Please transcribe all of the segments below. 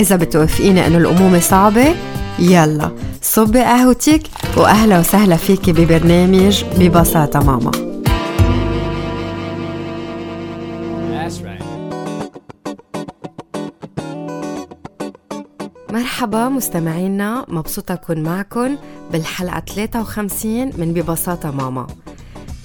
إذا بتوافقيني إنه الأمومة صعبة يلا صبي قهوتك وأهلا وسهلا فيكي ببرنامج ببساطة ماما. مرحبا مستمعينا مبسوطة أكون معكم بالحلقة 53 من ببساطة ماما.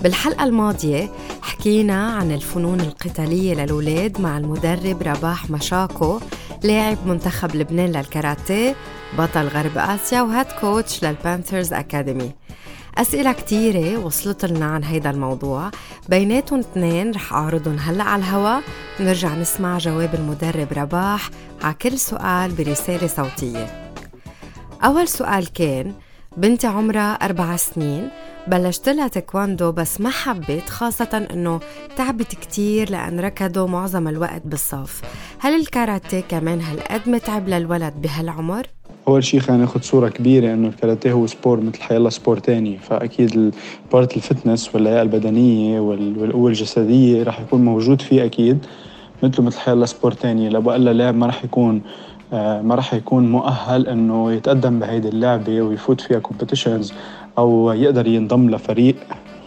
بالحلقة الماضية حكينا عن الفنون القتالية للولاد مع المدرب رباح مشاكو لاعب منتخب لبنان للكاراتيه بطل غرب آسيا و head coach لل Panthers Academy. أسئلة كتيرة وصلت لنا عن هيدا الموضوع. بيناتهم اثنين رح أعرضهم هلأ على الهوا. ونرجع نسمع جواب المدرب رباح على كل سؤال برسالة صوتية. أول سؤال كان بنتي عمرها أربع سنين بلشت لها تايكواندو بس ما حبت خاصة إنه تعبت كتير لأن ركضوا معظم الوقت بالصف. هل الكاراتيه كمان هالقد متعب للولد بهالعمر؟ أول شيء خلينا ناخذ صورة كبيرة إنه الكاراتيه هو sport مثل حيلا sport تاني. فأكيد part ال fitness واللياقه البدنية والقوة الجسدية رح يكون موجود فيه أكيد مثله مثل حيلا sport تاني. لو بقى لاعب ما رح يكون ما رح يكون مؤهل إنه يتقدم بهيدي اللعبة ويفوت فيها competitions أو يقدر ينضم لفريق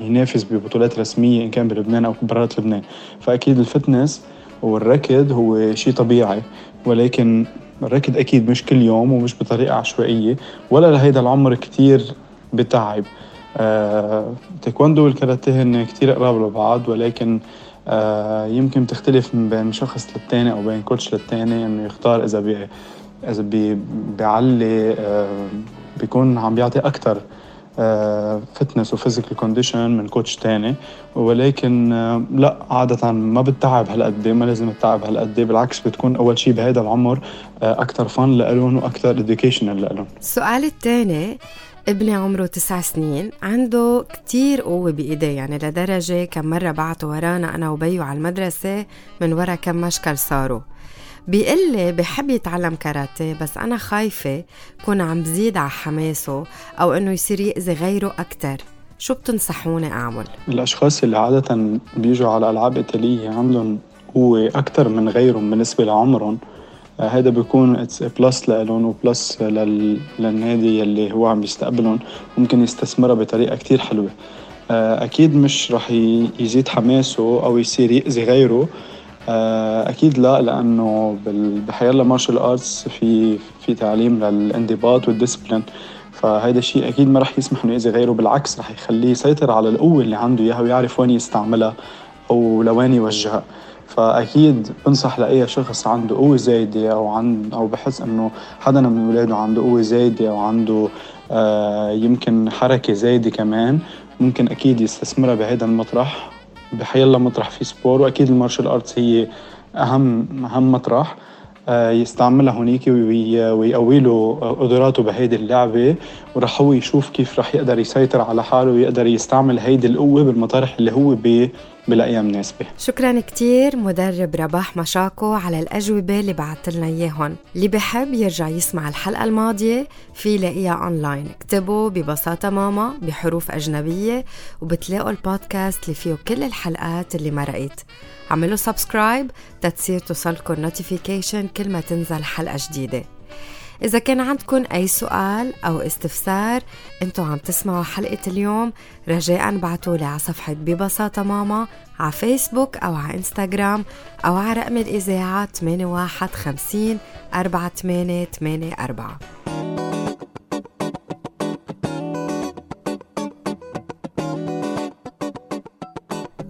ينافس ببطولات رسمية إن كان بلبنان أو برات لبنان. فأكيد ال fitness والركض هو شيء طبيعي ولكن الركض أكيد مش كل يوم ومش بطريقة عشوائية ولا لهيدا العمر كتير بتعب. آه، تايكوندو والكاراتيه هن كتير قراب لبعض ولكن آه، يمكن تختلف من بين شخص للتاني أو بين coach للتاني إنه يختار إذا بي إذا بي بيعلي آه، بيكون عم بيعطي أكثر fitness و physical condition من coach تاني. ولكن آه، لا عادة ما بتتعب هالقد ما لازم تتعب هالقد. بالعكس بتكون أول شيء بهذا العمر أكثر فن لإلهم وأكثر educational لإلهم. السؤال الثاني ابني عمره تسع سنين عنده كتير قوة بإيديه يعني لدرجة كم مرة بعته ورانا أنا وبيو على المدرسة من ورا كم مشكل صاروا. بيقول لي بحب يتعلم كاراتيه بس أنا خايفة كون عم بزيد على حماسه أو إنه يصير يأذي غيره أكتر. شو بتنصحوني أعمل؟ الأشخاص اللي عادة بيجوا على ألعاب قتالية عندهم قوة أكتر من غيرهم بالنسبة لعمرهم. هذا بيكون it's plus لهم و plus للنادي اللي هو عم يستقبلهم. ممكن يستثمرها بطريقة كتير حلوة. آه، أكيد مش رح يزيد حماسه أو يصير يأذي غيره. آه، أكيد لا لأنه بحيالله martial arts في في تعليم للانضباط وال discipline فهيدا الشيء أكيد ما رح يسمح إنه يأذي غيره بالعكس رح يخليه يسيطر على القوة اللي عنده إياها ويعرف وين يستعملها أو لوين يوجهها. فأكيد بنصح لأي شخص عنده قوة زايدة أو عن أو بحس إنه حدا من أولاده عنده قوة زايدة أو عنده آه يمكن حركة زايدة كمان ممكن أكيد يستثمرها بهذا المطرح بحيلا مطرح في sport وأكيد ال martial arts هي اهم أهم مطرح آه، يستعملها هونيك ويقوي له قدراته بهيدي اللعبة. ورح هو يشوف كيف رح يقدر يسيطر على حاله ويقدر يستعمل هيدي القوة بالمطارح اللي هو بلاقيها مناسبة شكرا كتير مدرب رباح مشاكو على الأجوبة اللي بعثت لنا إياهم. اللي بحب يرجع يسمع الحلقة الماضية فيه يلاقيها أونلاين. اكتبوا ببساطة ماما بحروف أجنبية وبتلاقوا البودكاست اللي فيه كل الحلقات اللي مرقت عملوا subscribe تتصير توصلكم notification كل ما تنزل حلقة جديدة. إذا كان عندكم أي سؤال أو استفسار أنتوا عم تسمعوا حلقة اليوم رجاء بعتولي على صفحة ببساطة ماما على فيسبوك أو على إنستغرام أو على رقم الإذاعة 8150 4884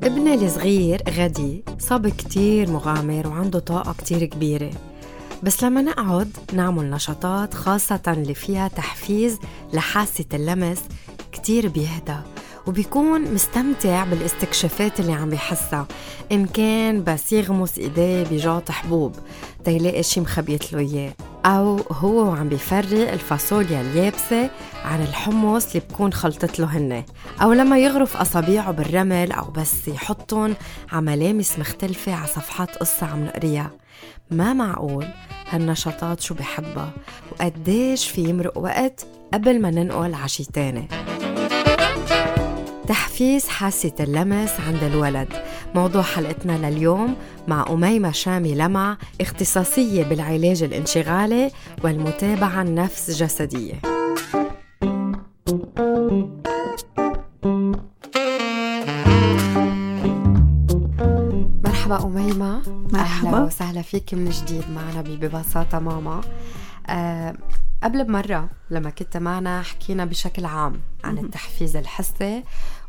ابني الصغير غدي صاب كتير مغامر وعنده طاقة كتير كبيرة. بس لما نقعد نعمل نشاطات خاصة اللي فيها تحفيز لحاسة اللمس كتير بيهدى وبيكون مستمتع بالاستكشافات اللي عم بيحسها. إن كان بس يغمس إيديه بجاط حبوب تيلاقي شي مخبيت له إياه. أو هو وعم بيفرق الفاصوليا اليابسة عن الحمص اللي بكون خلطت له هن أو لما يغرف أصابيعه بالرمل أو بس يحطهم على ملامس مختلفة على صفحات قصة عم نقريها. ما معقول هالنشاطات شو بحبها؟ وقديش في يمرق وقت قبل ما ننقل عشي تاني؟ تحفيز حاسة اللمس عند الولد. موضوع حلقتنا لليوم مع أميمة شامي لمع اختصاصية بالعلاج الانشغالي والمتابعة النفس جسدية. مرحبا أميمة. مرحبا. وسهلا فيك من جديد معنا ببساطة ماما. أه قبل بمرة لما كنت معنا حكينا بشكل عام عن التحفيز الحسي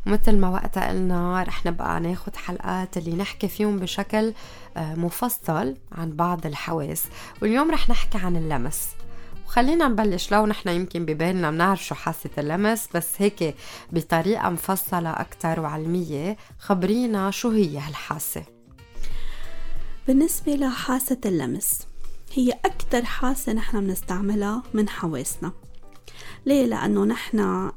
ومثل ما وقتها قلنا رح نبقى ناخد حلقات اللي نحكي فيهم بشكل آه، مفصل عن بعض الحواس. واليوم رح نحكي عن اللمس. وخلينا نبلش لو نحن يمكن ببالنا بنعرف شو حاسة اللمس بس هيك بطريقة مفصلة أكتر وعلمية خبرينا شو هي هالحاسة. بالنسبة لحاسة اللمس هي أكتر حاسة نحن بنستعملها من حواسنا. ليه؟ لأنه نحن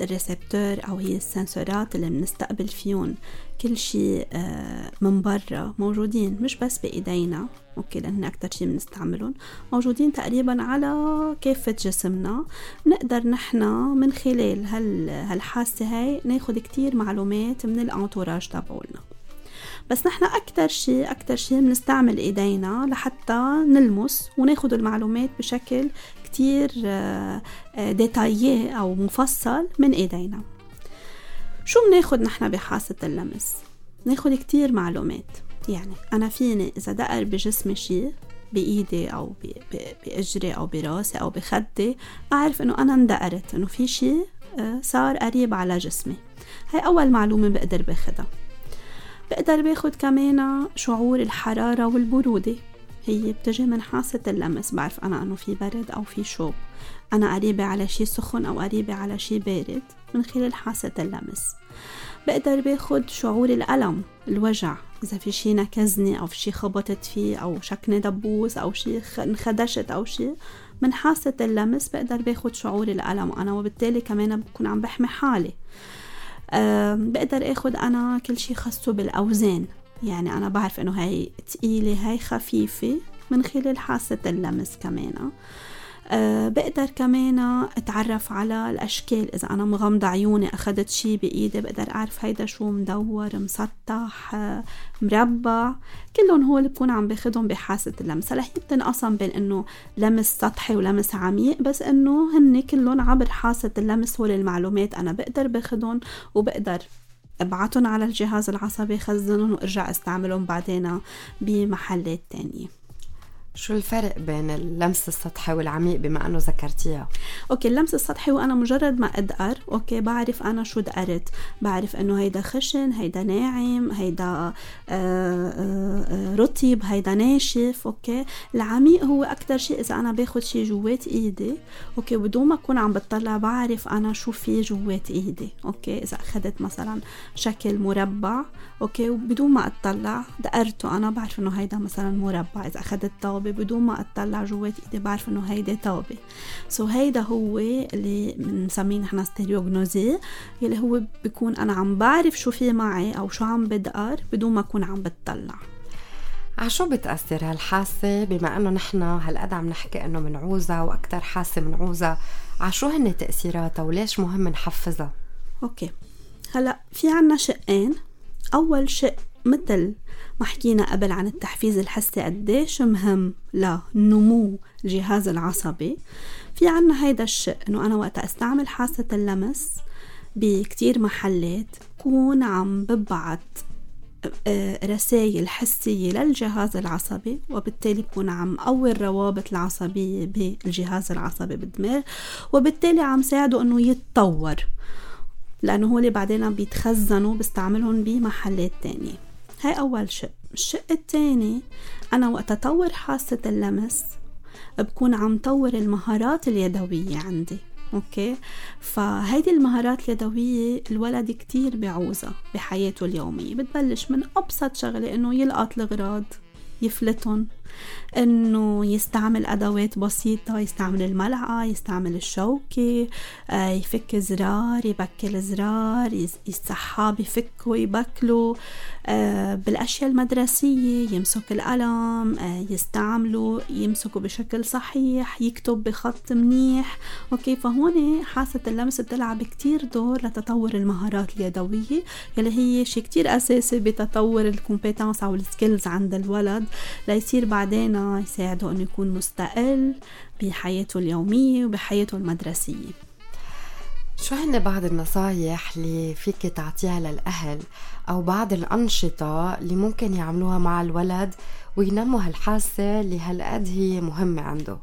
ال récepteurs أو هي ال sensorات اللي بنستقبل فيهم كل شيء آه، من برا موجودين مش بس بإيدينا. okay لأن أكتر شيء بنستعملهم. موجودين تقريبا على كافة جسمنا. نقدر نحن من خلال هالحاسة هاي ناخد كتير معلومات من ال entourage تبعولنا. بس نحن أكتر شيء أكتر شيء بنستعمل إيدينا لحتى نلمس وناخد المعلومات بشكل كتير ديتاييه أو مفصل من إيدينا. شو بناخد نحن بحاسة اللمس؟ ناخد كتير معلومات. يعني أنا فيني إذا دقر بجسمي شيء بإيدي أو بإجري أو براسي أو بخدي أعرف إنه أنا اندقرت إنه في شيء صار قريب على جسمي. هاي أول معلومة بقدر باخدها. بقدر باخد كمان شعور الحرارة والبرودة. هي بتجي من حاسة اللمس بعرف أنا أنه في برد أو في شوب. أنا قريبة على شي سخن أو قريبة على شي بارد من خلال حاسة اللمس. بقدر باخد شعور الألم الوجع. إذا في شي نكزني أو في شي خبطت فيه أو شكني دبوس أو شي انخدشت أو شي من حاسة اللمس بقدر باخد شعور الألم. أنا وبالتالي كمان بكون عم بحمي حالي. بقدر آخد أنا كل شي خاصه بالأوزان. يعني أنا بعرف إنه هاي تقيلة هاي خفيفة من خلال حاسة اللمس كمان أه بقدر كمان أتعرف على الأشكال. إذا أنا مغمضة عيوني أخدت شي بإيدي بقدر أعرف هيدا شو مدور مسطح أه مربع. كلهم هو اللي بكون عم باخدهم بحاسة اللمس هلا هي بتنقسم بين إنه لمس سطحي ولمس عميق بس إنه هن كلهم عبر حاسة اللمس هو المعلومات أنا بقدر باخدهم وبقدر أبعتهم على الجهاز العصبي خزنهم وأرجع أستعملهم بعدين بمحلات تانية. شو الفرق بين اللمس السطحي والعميق بما أنه ذكرتيها؟ okay اللمس السطحي وأنا مجرد ما أدقر okay بعرف أنا شو دقرت. بعرف إنه هيدا خشن هيدا ناعم هيدا آآ آه، آآ آه، رطب هيدا ناشف okay. العميق هو أكثر شيء إذا أنا باخذ شيء جوات إيدي okay بدون ما أكون عم بتطلع بعرف أنا شو في جوات إيدي okay. إذا أخذت مثلا شكل مربع okay وبدون ما أطلع دقرته. أنا بعرف إنه هيدا مثلا مربع. إذا أخذت طابة بدون ما أطلع جوات إيدي بعرف إنه هيدا طابة. so so هيدا هو اللي بنسميه نحن stéréognosie اللي هو بكون أنا عم بعرف شو في معي أو شو عم بدقر بدون ما أكون عم بتطلع. عشو بتأثر هالحاسة؟ بما إنه نحن هالقد عم نحكي إنه منعوزة وأكثر حاسة منعوزة عشو هن تأثيراتها؟ وليش مهم نحفزها؟ أوكي. هلأ في عنا شقين. أول شيء مثل ما حكينا قبل عن التحفيز الحسي قديش مهم لنمو الجهاز العصبي في عنا هيدا الشيء إنه أنا وقت أستعمل حاسة اللمس بكتير محلات كون عم ببعت آه، رسائل حسية للجهاز العصبي وبالتالي بكون عم قوي الروابط العصبية بالجهاز العصبي بالدماغ وبالتالي عم ساعده إنه يتطور. لأنه هو اللي بعدين بيتخزنوا بستعملهم بمحلات تانية. هاي أول شق الشق التاني أنا وقت أطور حاسة اللمس بكون عم طور المهارات اليدوية عندي. أوكي؟ فهيدي المهارات اليدوية الولد كتير بعوزها بحياته اليومية. بتبلش من أبسط شغلة إنه يلقط الغراض يفلتهم إنه يستعمل أدوات بسيطة يستعمل الملعقة يستعمل الشوكة آه، يفك زرار يبكل زرار السحاب يفكه يبكله آه، بالأشياء المدرسية يمسك القلم آه، يستعمله يمسكه بشكل صحيح يكتب بخط منيح. okay فهون حاسة اللمس بتلعب كتير دور لتطور المهارات اليدوية يلي هي شيء كتير أساسي بتطور ال compétences أو ال skills عند الولد ليصير بعدين يساعده انه يكون مستقل بحياته اليومية وبحياته المدرسية. شو هن بعض النصايح اللي فيك تعطيها للأهل أو بعض الأنشطة اللي ممكن يعملوها مع الولد وينموا هالحاسة اللي هالقد هي مهمة عنده؟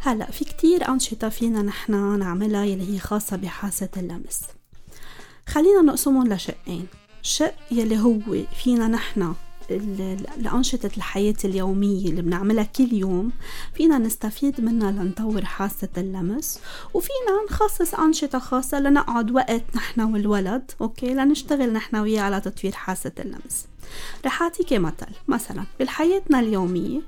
هلا في كتير أنشطة فينا نحن نعملها يلي هي خاصة بحاسة اللمس. خلينا نقسمهم لشقين. شق يلي هو فينا نحن الأنشطة الحياة اليومية اللي بنعملها كل يوم فينا نستفيد منها لنطور حاسة اللمس وفينا نخصص أنشطة خاصة لنقعد وقت نحن والولد أوكي؟ لنشتغل نحن وياه على تطوير حاسة اللمس. رح أعطيك مثل مثلا بحياتنا اليومية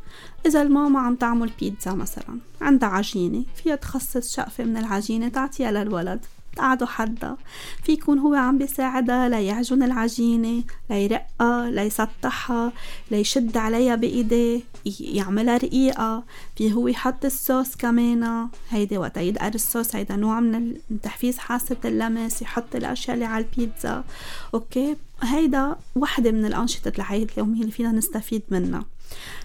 إذا الماما عم تعمل بيتزا مثلا عندها عجينة فيها تخصص شقفة من العجينة تعطيها للولد. تقعدوا حدا. في يكون هو عم بيساعدها ليعجن العجينة ليرقها ليسطحها ليشد عليها بإيديه يعملها رقيقة. في هو يحط الصوص كمان. هيدي وقت يدقر الصوص هيدا نوع من تحفيز حاسة اللمس. يحط الأشياء اللي على البيتزا. أوكي؟ هيدا وحدة من الأنشطة الحياة اليومية اللي فينا نستفيد منها.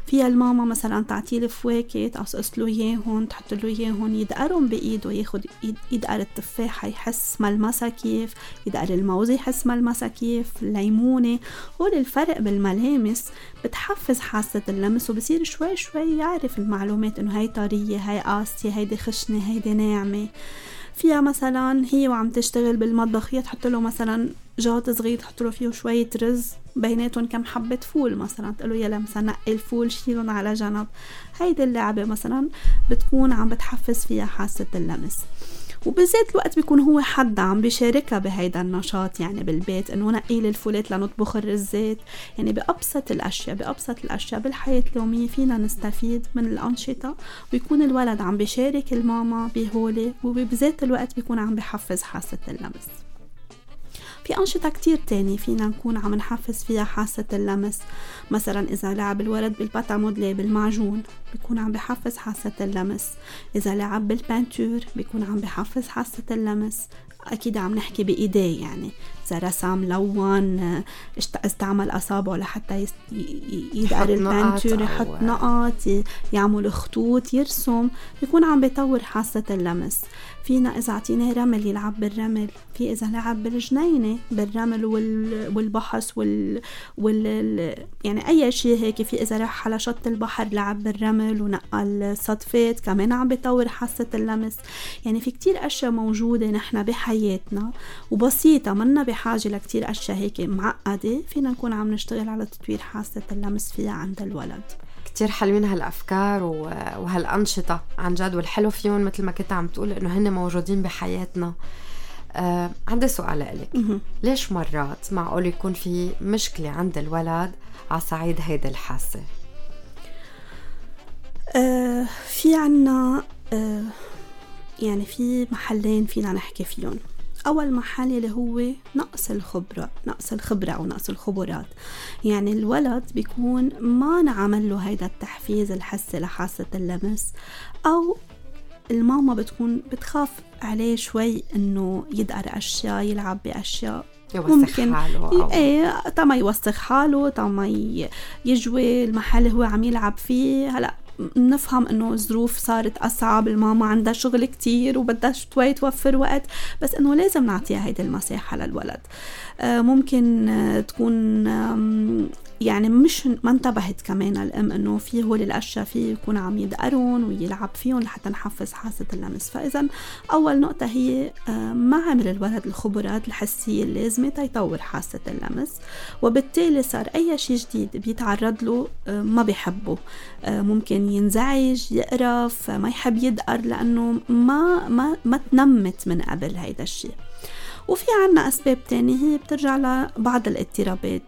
فيها الماما مثلا تعطيه الفواكه تقصقص له إياهم تحط له إياهم يدقرهم بإيده ياخد يدقر التفاحة يحس ملمسها كيف يدقر الموز يحس ملمسها كيف الليمونة. هول الفرق بالملامس بتحفز حاسة اللمس وبصير شوي شوي يعرف المعلومات إنه هاي طرية هاي قاسية هيدي خشنة هيدي ناعمة. فيها مثلا هي وعم تشتغل بالمطبخ هي تحط له مثلا جاط صغير تحط له فيه شوية رز بيناتهم كم حبة فول مثلا تقول له يلا مثلا نقي الفول شيلهم على جنب. هيدي اللعبة مثلا بتكون عم بتحفز فيها حاسة اللمس. وبذات الوقت بيكون هو حدا عم بيشاركها بهيدا النشاط يعني بالبيت إنه نقي لي الفولات لنطبخ الرزات. يعني بأبسط الأشياء بأبسط الأشياء بالحياة اليومية فينا نستفيد من الأنشطة. ويكون الولد عم بيشارك الماما بهولي وبذات الوقت بيكون عم بحفز حاسة اللمس. في أنشطة كتير تاني فينا نكون عم نحفز فيها حاسة اللمس. مثلا إذا لعب الولد بال pâte à modeler بالمعجون بيكون عم بحفز حاسة اللمس. إذا لعب بال peinture بيكون عم بحفز حاسة اللمس. أكيد عم نحكي بإيديه يعني. إذا رسم لون استعمل أصابعه لحتى يدقر ال peinture يحط نقط يعمل خطوط يرسم. بيكون عم بيطور حاسة اللمس. فينا إذا أعطيناه رمل يلعب بالرمل. في إذا لعب بالجنينة بالرمل وال... والبحص وال... وال يعني أي شيء هيك. في إذا راح على شط البحر لعب بالرمل. ونقى الصدفات كمان عم بيطور حاسة اللمس. يعني في كتير أشياء موجودة نحن بحياتنا وبسيطة منا بحاجة لكتير أشياء هيك معقدة فينا نكون عم نشتغل على تطوير حاسة اللمس فيها عند الولد. كتير حلوين هالأفكار وهالأنشطة عن جد والحلو فيهم مثل ما كنت عم تقول إنه هن موجودين بحياتنا. آه عندي سؤال لك ليش مرات معقول يكون في مشكلة عند الولد على صعيد هيدي الحاسة؟ آه في عنا آه يعني في محلين فينا نحكي فيهم. أول محل اللي هو نقص الخبرة نقص الخبرة أو نقص الخبرات. يعني الولد بيكون ما نعمل له هيدا التحفيز الحسي لحاسة اللمس أو الماما بتكون بتخاف عليه شوي إنه يدقر أشياء يلعب بأشياء. يوسخ ممكن حاله أو... إيه تما يوسخ حاله تما يجوي المحل اللي هو عم يلعب فيه. هلأ نفهم إنه الظروف صارت أصعب الماما عندها شغل كتير وبدها شوي توفر وقت بس إنه لازم نعطيها هيدي المساحة للولد. آه، ممكن آه، تكون يعني مش ما انتبهت كمان الأم إنه في هول الأشياء في يكون عم يدقرون ويلعب فيهم لحتى نحفز حاسة اللمس. فاذا أول نقطة هي آه، ما عمل الولد الخبرات الحسية اللازمه تيطور حاسة اللمس وبالتالي صار أي شيء جديد بيتعرض له ما بيحبه. آه، ينزعج يقرف ما يحب يدقر لأنه ما ما ما تنمت من قبل هيدا الشيء وفي عنا أسباب تانية هي بترجع لبعض الاضطرابات.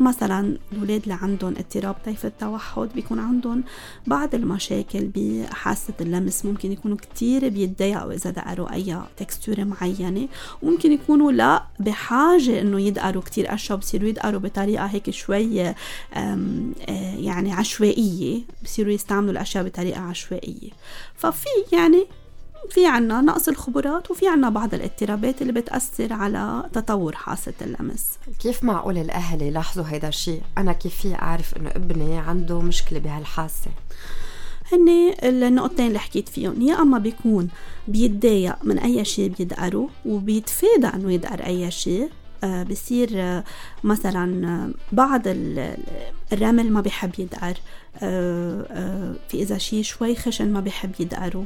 مثلا الأولاد اللي عندهم اضطراب طيف التوحد بيكون عندهم بعض المشاكل بحاسة اللمس ممكن يكونوا كتير بيتضايقوا إذا دقروا أي تكستورة معينة وممكن يكونوا لا بحاجة إنه يدقروا كتير أشياء بصيروا يدقروا بطريقة هيك شوي آه، يعني عشوائية بصيروا يستعملوا الأشياء بطريقة عشوائية. ففي يعني في عنا نقص الخبرات وفي عنا بعض الاضطرابات اللي بتأثر على تطور حاسة اللمس كيف معقول الأهل يلاحظوا هيدا الشيء؟ أنا كيف في أعرف إنه ابني عنده مشكلة بهالحاسة؟ هن النقطتين اللي حكيت فيهم يا أما بيكون بيتضايق من أي شيء بيدقره وبيتفادى إنه يدقر أي شيء آه بصير آه مثلا آه بعض الرمل ما بيحب يدقر آه، في إذا شيء شوي خشن ما بيحب يدقره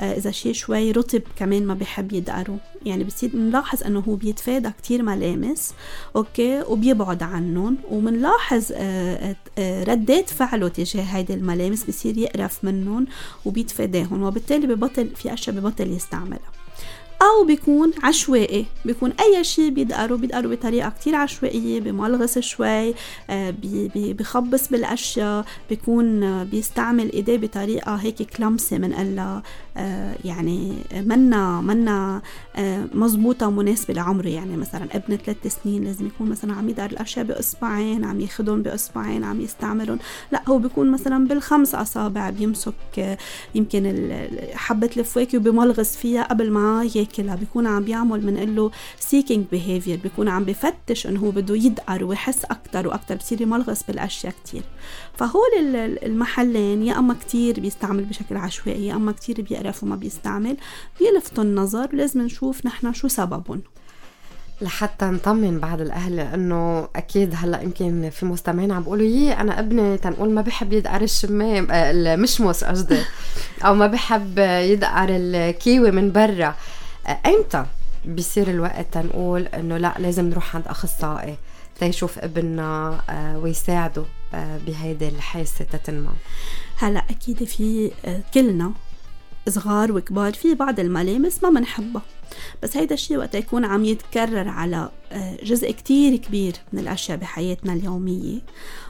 آه، إذا شيء شوي رطب كمان ما بيحب يدقره. يعني بصير بنلاحظ أنه هو بيتفادى كتير ملامس أوكي؟ وبيبعد عنهم وبنلاحظ ردات فعله تجاه هيدي الملامس بصير يقرف منهم وبيتفاداهم وبالتالي ببطل في أشياء ببطل يستعملها. أو بيكون عشوائي. بيكون أي شيء بيدقروا بيدقروا بطريقة كتير عشوائية بملغص شوي آه، بخبص بالأشياء بيكون آه، بيستعمل إيديه بطريقة هيك كلمسة من قلها آه، يعني منا منا مزبوطة ومناسبة لعمره. يعني مثلا ابن ثلاث سنين لازم يكون مثلا عم يدقر الأشياء بإصبعين عم ياخدهم بإصبعين عم يستعملهم. لا هو بيكون مثلا بالخمس أصابع بيمسك يمكن حبة الفواكه وبملغص فيها قبل ما ياكلها بيكون عم بيعمل بنقول له seeking behavior بيكون عم بفتش إنه هو بده يدقر ويحس أكثر وأكثر بصير يملغص بالأشياء كثير فهول المحلين يا أما كثير بيستعمل بشكل عشوائي يا أما كثير بيقرف وما بيستعمل بيلفتوا النظر لازم نشوف نحن شو سببهم. لحتى نطمن بعض الأهل لأنه أكيد هلأ يمكن في مستمعين عم بيقولوا يي أنا ابني تنقول ما بحب يدقر الشمام آه، المشمس قصدي. أو ما بحب يدقر الكيوي من برا. ايمتى بيصير الوقت تنقول إنه لا لازم نروح عند أخصائي تيشوف ابننا آه، ويساعده آه، بهيدي الحاسة تتنمى؟ هلا أكيد في آه، كلنا صغار وكبار في بعض الملامس ما بنحبها بس هيدا الشيء وقت يكون عم يتكرر على جزء كتير كبير من الأشياء بحياتنا اليومية.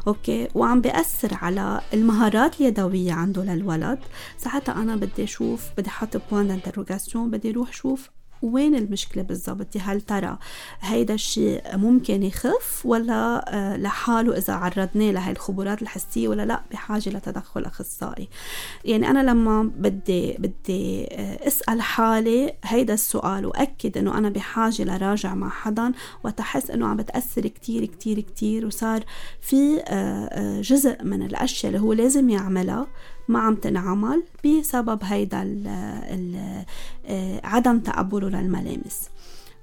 okay؟ وعم بيأثر على المهارات اليدوية عنده للولد. ساعتها أنا بدي أشوف بدي أحط point d'interrogation بدي أروح أشوف وين المشكلة بالضبط؟ هل ترى هيدا الشيء ممكن يخف ولا آه، لحاله إذا عرضناه لهي الخبرات الحسية ولا لا؟ بحاجة لتدخل أخصائي. يعني أنا لما بدي بدي آه، أسأل حالي هيدا السؤال وأكد إنه أنا بحاجة لراجع مع حدا وتحس إنه عم بتأثر كتير كتير كتير وصار في آه، جزء من الأشياء اللي هو لازم يعملها ما عم تنعمل بسبب هيدا ال آه، عدم تقبله للملامس.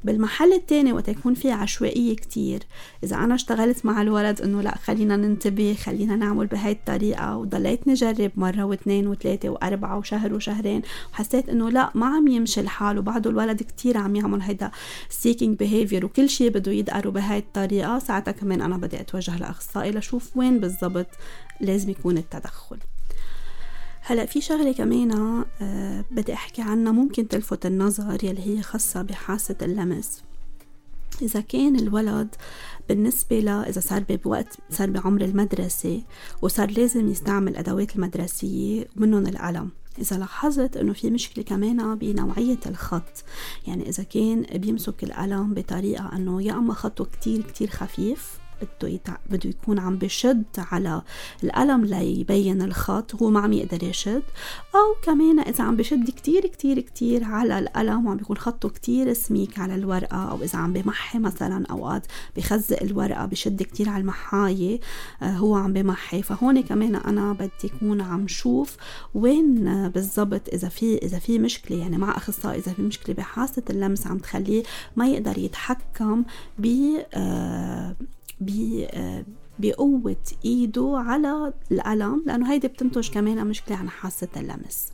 بالمحل التاني وقت يكون في عشوائية كتير إذا أنا اشتغلت مع الولد إنه لا خلينا ننتبه خلينا نعمل بهاي الطريقة وضليت نجرب مرة واثنين وثلاثة وأربعة وشهر وشهرين وحسيت إنه لا ما عم يمشي الحال وبعده الولد كتير عم يعمل هيدا seeking behavior وكل شيء بده يدقره بهاي الطريقة ساعتها كمان أنا بدي أتوجه لأخصائي لشوف وين بالضبط لازم يكون التدخل. هلا في شغلة كمان آه بدي أحكي عنها. ممكن تلفت النظر يلي هي خاصة بحاسة اللمس. إذا كان الولد بالنسبة ل إذا صار بوقت صار بعمر المدرسة وصار لازم يستعمل أدوات المدرسية ومنهم القلم. إذا لاحظت إنه في مشكلة كمان بنوعية الخط. يعني إذا كان بيمسك القلم بطريقة إنه يا أما خطه كتير كتير خفيف بده يتع... بده يكون عم بشد على القلم ليبين الخط هو ما عم يقدر يشد. أو كمان إذا عم بشد كتير كتير كتير على القلم وعم بيكون خطه كتير سميك على الورقة. أو إذا عم بمحي مثلا أوقات بخزق الورقة بشد كتير على المحايه آه، هو عم بمحي. فهون كمان أنا بدي أكون عم شوف وين بالضبط إذا في إذا في مشكلة. يعني مع أخصائي إذا في مشكلة بحاسة اللمس عم تخليه ما يقدر يتحكم ب آه بقوة إيده على القلم لأنه هيدي بتنتج كمان مشكلة عن حاسة اللمس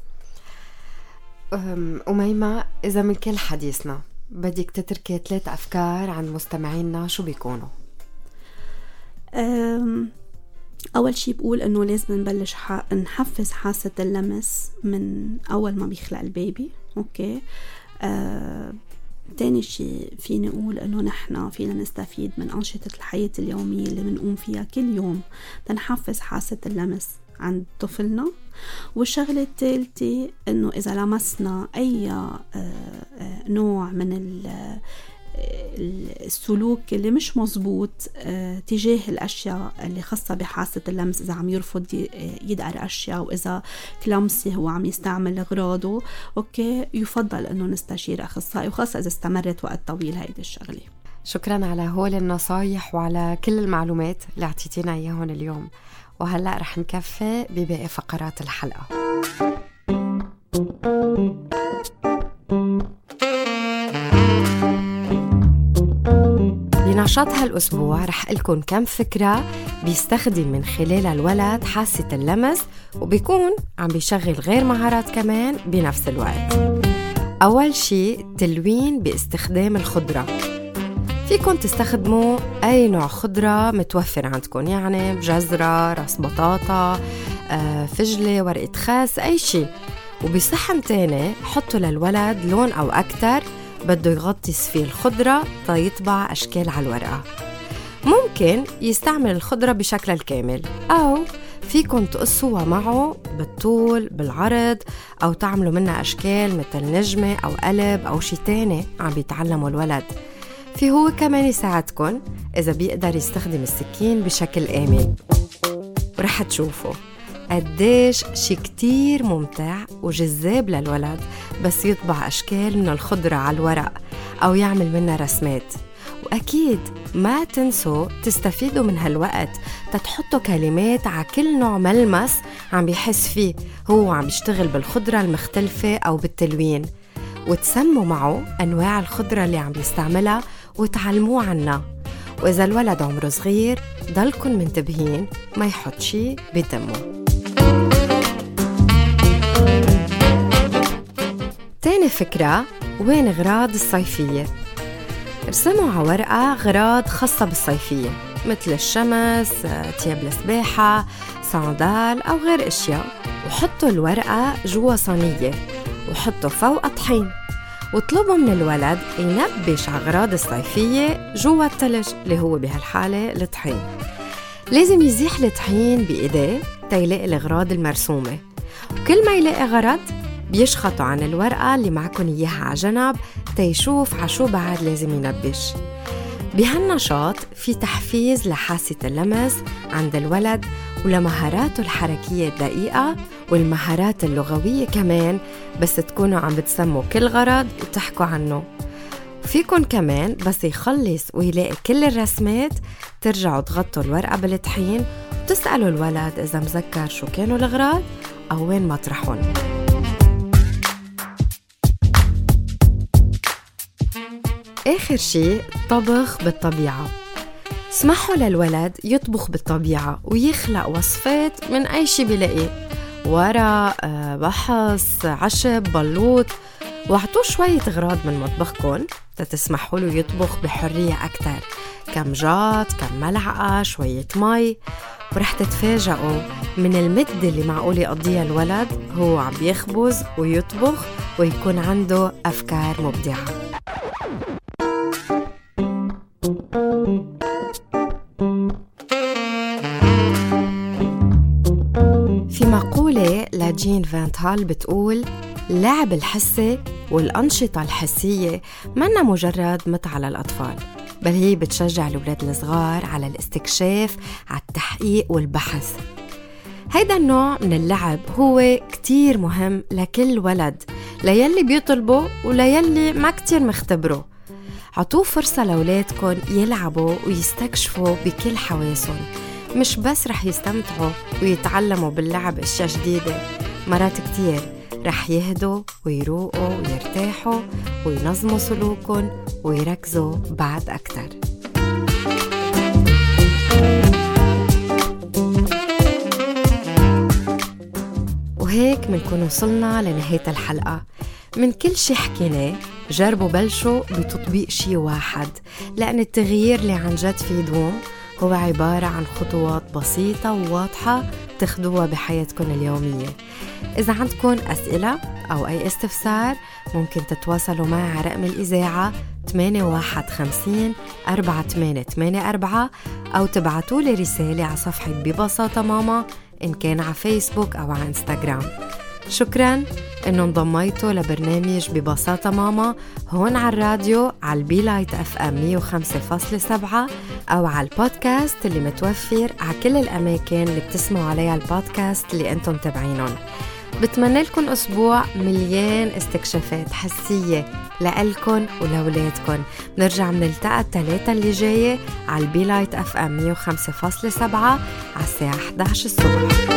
أميمة إذا من كل حديثنا بدك تتركي ثلاث أفكار عن مستمعينا شو بيكونوا؟ أول شي بقول إنه لازم نبلش نحفز حاسة اللمس من أول ما بيخلق ال bébé okay أه تاني شيء فيني أقول إنه نحن فينا نستفيد من أنشطة الحياة اليومية اللي بنقوم فيها كل يوم. تنحفز حاسة اللمس عند طفلنا. والشغلة الثالثة إنه إذا لمسنا أي آه، آه، نوع من السلوك اللي مش مزبوط آه، تجاه الأشياء اللي خاصة بحاسة اللمس إذا عم يرفض يدقر أشياء وإذا كلامسي هو عم يستعمل أغراضه أوكي يفضل أنه نستشير أخصائي وخاصة إذا استمرت وقت طويل هيدي الشغلة. شكرا على هول النصايح وعلى كل المعلومات اللي أعطيتينا اياهم اليوم. وهلأ رح نكفي بباقي فقرات الحلقة. بنشاط هالأسبوع رح لكم كم فكرة بيستخدم من خلالها الولد حاسة اللمس وبيكون عم بيشغل غير مهارات كمان بنفس الوقت. أول شي تلوين باستخدام الخضرة. فيكن تستخدموا أي نوع خضرة متوفر عندكم يعني جزرة رأس بطاطا آه، فجلة ورقة خس أي شيء وبصحن تاني حطوا للولد لون أو أكتر بده يغطس فيه الخضرة تيطبع أشكال على الورقة. ممكن يستعمل الخضرة بشكلها الكامل أو فيكن تقصوها معه بالطول بالعرض أو تعملوا منها أشكال مثل نجمة أو قلب أو شي تاني عم بيتعلموا الولد. في هو كمان يساعدكم إذا بيقدر يستخدم السكين بشكل آمن. ورح تشوفوا قديش شي كتير ممتع وجذاب للولد بس يطبع أشكال من الخضرة على الورق أو يعمل منها رسمات. وأكيد ما تنسوا تستفيدوا من هالوقت تتحطوا كلمات على كل نوع ملمس عم بيحس فيه هو عم يشتغل بالخضرة المختلفة أو بالتلوين. وتسموا معه أنواع الخضرة اللي عم بيستعملها وتعلموه عنا. وإذا الولد عمره صغير ضلكن منتبهين ما يحط شي بدمه. تاني فكرة وين غراض الصيفية؟ ارسموا على ورقة غراض خاصة بالصيفية مثل الشمس، تياب السباحة، صندال أو غير أشياء. وحطوا الورقة جوا صينية وحطوا فوق طحين. وطلبوا من الولد ينبش أغراض الصيفية جوا التلج اللي هو بهالحالة الطحين. لازم يزيح الطحين بإيديه تيلاقي الأغراض المرسومة. وكل ما يلاقي غرض بيشخطوا عن الورقة اللي معكن إياها على جنب تيشوف عشو بعد لازم ينبش. بهالنشاط في تحفيز لحاسة اللمس عند الولد ولمهاراته الحركية الدقيقة والمهارات اللغوية كمان بس تكونوا عم بتسموا كل غرض وتحكوا عنه. فيكن كمان بس يخلص ويلاقي كل الرسمات ترجعوا تغطوا الورقة بالطحين وتسألوا الولد إذا مذكر شو كانوا الأغراض أو وين مطرحهم آخر شيء طبخ بالطبيعة. اسمحوا للولد يطبخ بالطبيعة ويخلق وصفات من أي شي بلاقيه ورق آه، بحص عشب بلوط. واعطوه شوية أغراض من مطبخكن تتسمحوا له يطبخ بحرية أكتر. كم جات كم ملعقة شوية مي. ورح تتفاجئوا من المدة اللي معقول يقضيها الولد. هو عم يخبز ويطبخ ويكون عنده أفكار مبدعة. فانتال بتقول اللعب الحسي والأنشطة الحسية منا مجرد متعة للأطفال بل هي بتشجع الأولاد الصغار على الاستكشاف على التحقيق والبحث. هيدا النوع من اللعب هو كتير مهم لكل ولد ليلي بيطلبه وليلي ما كتير مختبره. عطوه فرصة لأولادكم يلعبوا ويستكشفوا بكل حواسهم مش بس رح يستمتعوا ويتعلموا باللعب أشياء جديدة. مرات كتير. رح يهدوا ويروقوا ويرتاحوا وينظموا سلوكهم ويركزوا بعد أكتر. وهيك منكون وصلنا لنهاية الحلقة. من كل شي حكيناه جربوا بلشوا بتطبيق شي واحد لأن التغيير اللي عن جد فيه دوم هو عبارة عن خطوات بسيطة وواضحة تاخدوها بحياتكم اليومية. إذا عندكم أسئلة أو أي استفسار ممكن تتواصلوا معي على رقم الإذاعة 8150 4884 أو تبعتوا لي رسالة على صفحة ببساطة ماما إن كان على فيسبوك أو على إنستغرام. شكرا. انه انضميتوا لبرنامج ببساطة ماما هون على الراديو على ال Be Light FM 105.7 أو على البودكاست اللي متوفر على كل الأماكن اللي بتسمعوا عليها البودكاست اللي أنتم تابعينهم بتمنى لكم أسبوع مليان استكشافات حسية لإلكن ولولادكن نرجع بنلتقى الثلاثة اللي جاية على ال Be Light FM 105.7 على الساعة 11 الصبح.